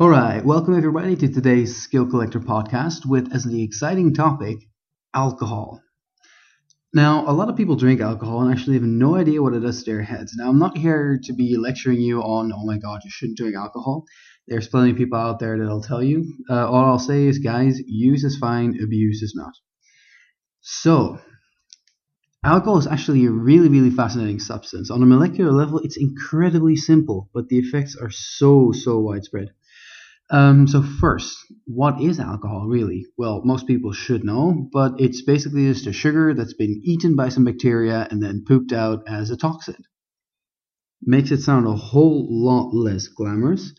All right, welcome everybody to today's Skill Collector podcast with as the exciting topic alcohol. Now, a lot of people drink alcohol and actually have no idea what it does to their heads. Now, I'm not here to be lecturing you on, oh my god, you shouldn't drink alcohol. There's plenty of people out there that'll tell you. Uh, all I'll say is, guys, use is fine, abuse is not. So, alcohol is actually a really, really fascinating substance. On a molecular level, it's incredibly simple, but the effects are so, so widespread. Um, so first, what is alcohol really? Well, most people should know, but it's basically just a sugar that's been eaten by some bacteria and then pooped out as a toxin. Makes it sound a whole lot less glamorous,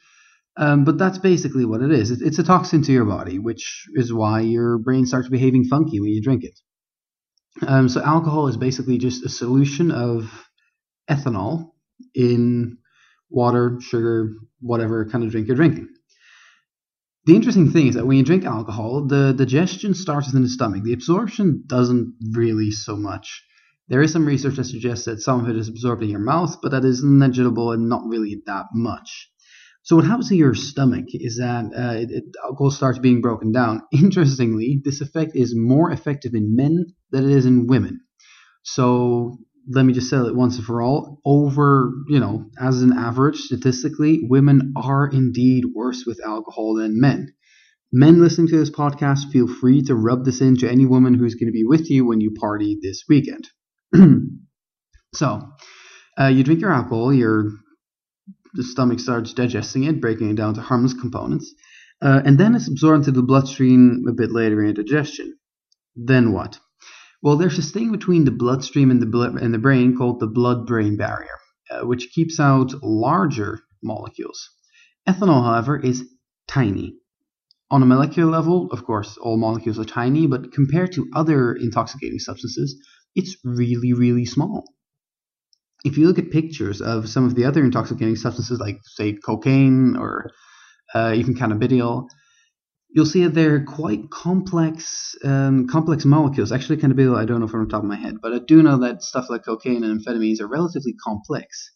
um, but that's basically what it is. It's a toxin to your body, which is why your brain starts behaving funky when you drink it. Um, so alcohol is basically just a solution of ethanol in water, sugar, whatever kind of drink you're drinking. The interesting thing is that when you drink alcohol, the digestion starts within the stomach. The absorption doesn't really so much. There is some research that suggests that some of it is absorbed in your mouth, but that is negligible and not really that much. So what happens to your stomach is that uh, it, it, alcohol starts being broken down. Interestingly, this effect is more effective in men than it is in women. So let me just say it once and for all over you know as an average statistically women are indeed worse with alcohol than men. Men listening to this podcast feel free to rub this into any woman who's going to be with you when you party this weekend. So uh, you drink your alcohol your the stomach starts digesting it breaking it down to harmless components uh, and then it's absorbed into the bloodstream a bit later in digestion. Then what well, there's this thing between the bloodstream and the blood and the brain called the blood-brain barrier, uh, which keeps out larger molecules. Ethanol, however, is tiny. On a molecular level, of course, all molecules are tiny, but compared to other intoxicating substances, it's really, really small. If you look at pictures of some of the other intoxicating substances, like, say, cocaine or uh, even cannabidiol, you'll see that they're quite complex um, complex molecules. Actually, cannabidiol, I don't know from the top of my head, but I do know that stuff like cocaine and amphetamines are relatively complex.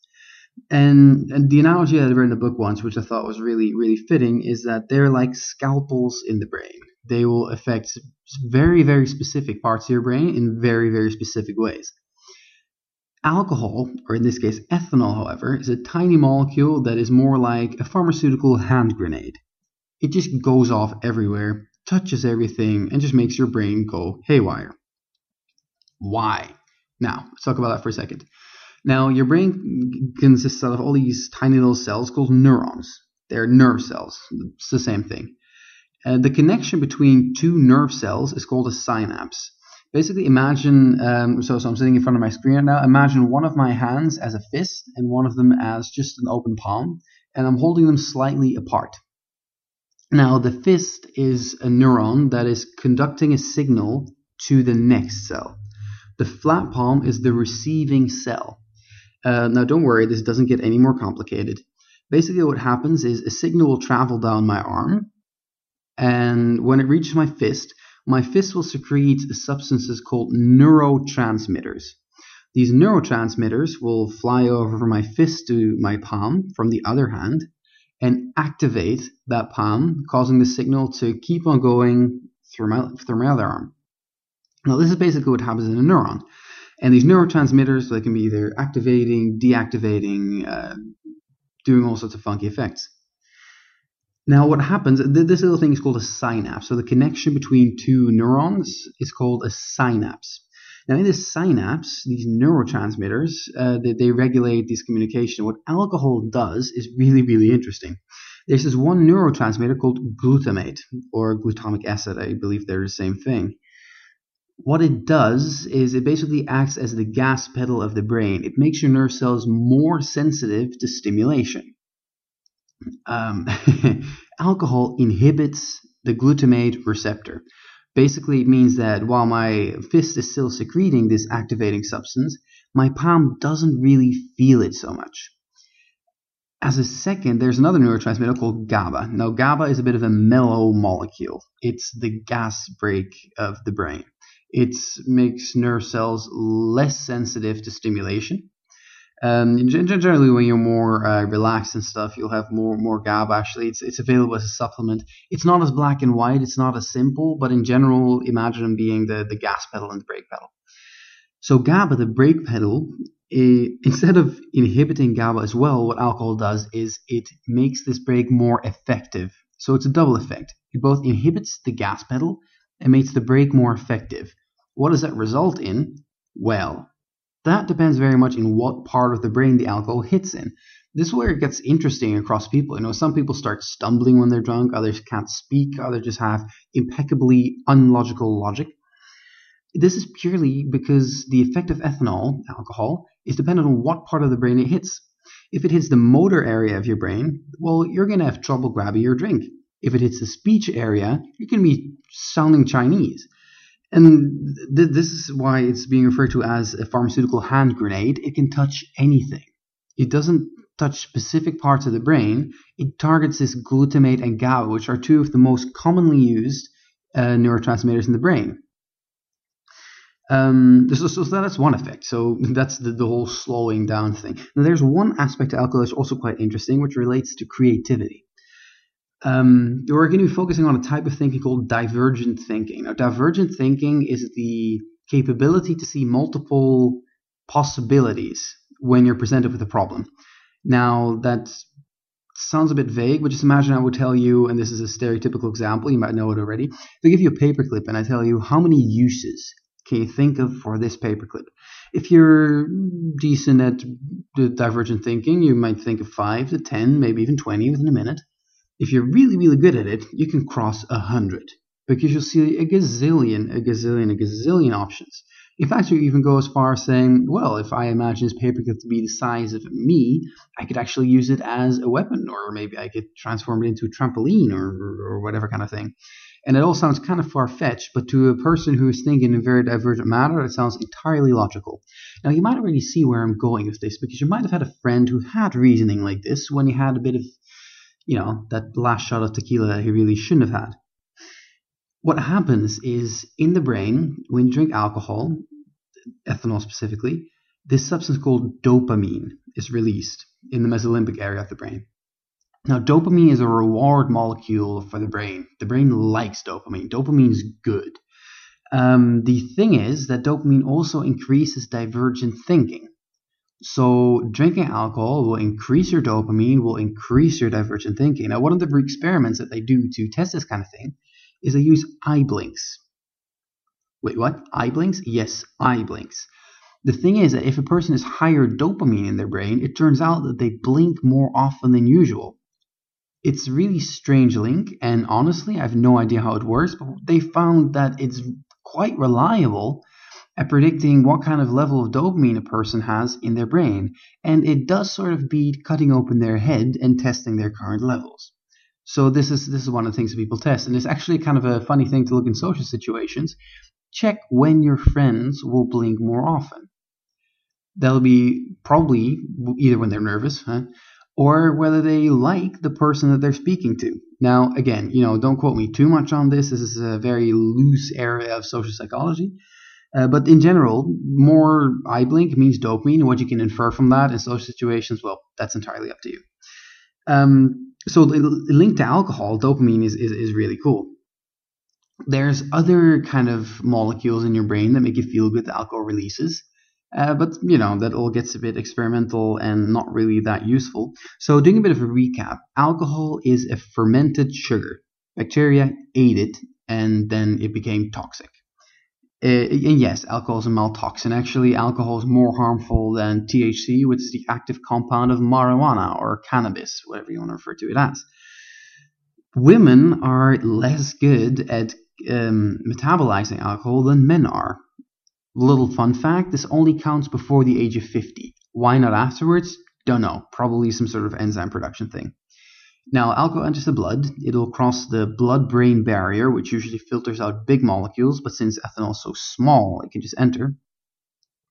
And, and the analogy I read in a book once, which I thought was really, really fitting, is that they're like scalpels in the brain. They will affect very, very specific parts of your brain in very, very specific ways. Alcohol, or in this case ethanol, however, is a tiny molecule that is more like a pharmaceutical hand grenade it just goes off everywhere, touches everything, and just makes your brain go haywire. Why? Now, let's talk about that for a second. Now, your brain consists of all these tiny little cells called neurons. They're nerve cells. It's the same thing. Uh, the connection between two nerve cells is called a synapse. Basically, imagine um, so, so I'm sitting in front of my screen right now. Imagine one of my hands as a fist and one of them as just an open palm, and I'm holding them slightly apart. Now, the fist is a neuron that is conducting a signal to the next cell. The flat palm is the receiving cell. Uh, now, don't worry, this doesn't get any more complicated. Basically, what happens is a signal will travel down my arm, and when it reaches my fist, my fist will secrete substances called neurotransmitters. These neurotransmitters will fly over from my fist to my palm from the other hand, and activate that palm, causing the signal to keep on going through my, through my other arm. Now, this is basically what happens in a neuron. And these neurotransmitters, they can be either activating, deactivating, uh, doing all sorts of funky effects. Now, what happens, this little thing is called a synapse. So the connection between two neurons is called a synapse. Now, in this synapse, these neurotransmitters, uh, they, they regulate this communication. What alcohol does is really, really interesting. There's this one neurotransmitter called glutamate, or glutamic acid. I believe they're the same thing. What it does is it basically acts as the gas pedal of the brain. It makes your nerve cells more sensitive to stimulation. Um, alcohol inhibits the glutamate receptor. Basically, it means that while my fist is still secreting this activating substance, my palm doesn't really feel it so much. As a second, there's another neurotransmitter called GABA. Now, GABA is a bit of a mellow molecule. It's the gas brake of the brain. It makes nerve cells less sensitive to stimulation. Um, generally, when you're more uh, relaxed and stuff, you'll have more more GABA. Actually, it's it's available as a supplement. It's not as black and white. It's not as simple. But in general, imagine them being the the gas pedal and the brake pedal. So GABA, the brake pedal, it, instead of inhibiting GABA as well, what alcohol does is it makes this brake more effective. So it's a double effect. It both inhibits the gas pedal and makes the brake more effective. What does that result in? Well, that depends very much in what part of the brain the alcohol hits in. This is where it gets interesting across people. You know, some people start stumbling when they're drunk, others can't speak, others just have impeccably unlogical logic. This is purely because the effect of ethanol, alcohol, is dependent on what part of the brain it hits. If it hits the motor area of your brain, well, you're going to have trouble grabbing your drink. If it hits the speech area, you're going to be sounding Chinese. And th- this is why it's being referred to as a pharmaceutical hand grenade. It can touch anything. It doesn't touch specific parts of the brain. It targets this glutamate and GABA, which are two of the most commonly used uh, neurotransmitters in the brain. Um, so, so, that's one effect. So that's the, the whole slowing down thing. Now, there's one aspect to alcohol that's also quite interesting, which relates to creativity. Um, we're going to be focusing on a type of thinking called divergent thinking. Now, divergent thinking is the capability to see multiple possibilities when you're presented with a problem. Now, that sounds a bit vague, but just imagine I would tell you, and this is a stereotypical example, you might know it already. I give you a paperclip and I tell you how many uses can you think of for this paperclip? If you're decent at divergent thinking, you might think of 5 to 10, maybe even 20 within a minute. If you're really, really good at it, you can cross a 100 because you'll see a gazillion, a gazillion, a gazillion options. In fact, you even go as far as saying, well, if I imagine this paperclip to be the size of me, I could actually use it as a weapon, or maybe I could transform it into a trampoline or, or whatever kind of thing. And it all sounds kind of far fetched, but to a person who is thinking in a very divergent manner, it sounds entirely logical. Now, you might already see where I'm going with this because you might have had a friend who had reasoning like this when he had a bit of, you know, that last shot of tequila that he really shouldn't have had. What happens is in the brain, when you drink alcohol, ethanol specifically, this substance called dopamine is released in the mesolimbic area of the brain. Now, dopamine is a reward molecule for the brain. The brain likes dopamine. Dopamine is good. Um, the thing is that dopamine also increases divergent thinking. So, drinking alcohol will increase your dopamine, will increase your divergent thinking. Now, one of the experiments that they do to test this kind of thing is they use eye blinks. Wait, what? Eye blinks? Yes, eye blinks. The thing is that if a person has higher dopamine in their brain, it turns out that they blink more often than usual it's really strange link, and honestly, I have no idea how it works, but they found that it's quite reliable at predicting what kind of level of dopamine a person has in their brain, and it does sort of beat cutting open their head and testing their current levels. So this is this is one of the things that people test, and it's actually kind of a funny thing to look in social situations. Check when your friends will blink more often. That'll be probably either when they're nervous, huh? or whether they like the person that they're speaking to. Now, again, you know, don't quote me too much on this. This is a very loose area of social psychology. Uh, but in general, more eye blink means dopamine. What you can infer from that in social situations, well, that's entirely up to you. Um, so linked to alcohol, dopamine is, is, is really cool. There's other kind of molecules in your brain that make you feel good. The alcohol releases. Uh, but you know that all gets a bit experimental and not really that useful. So doing a bit of a recap, alcohol is a fermented sugar. Bacteria ate it and then it became toxic. Uh, and yes, alcohol is a maltoxin. Actually, alcohol is more harmful than THC, which is the active compound of marijuana or cannabis, whatever you want to refer to it as. Women are less good at um, metabolizing alcohol than men are. Little fun fact this only counts before the age of 50. Why not afterwards? Don't know. Probably some sort of enzyme production thing. Now, alcohol enters the blood. It'll cross the blood brain barrier, which usually filters out big molecules, but since ethanol is so small, it can just enter.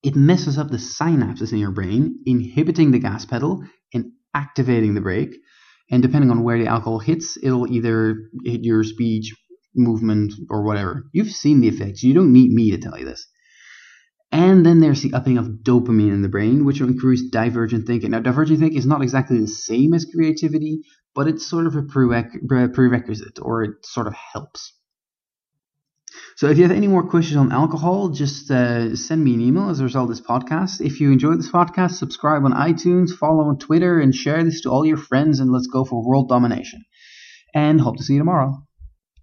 It messes up the synapses in your brain, inhibiting the gas pedal and activating the brake. And depending on where the alcohol hits, it'll either hit your speech, movement, or whatever. You've seen the effects. You don't need me to tell you this. And then there's the upping of dopamine in the brain, which will increase divergent thinking. Now, divergent thinking is not exactly the same as creativity, but it's sort of a prerequisite, or it sort of helps. So if you have any more questions on alcohol, just uh, send me an email as a result of this podcast. If you enjoyed this podcast, subscribe on iTunes, follow on Twitter, and share this to all your friends, and let's go for world domination. And hope to see you tomorrow.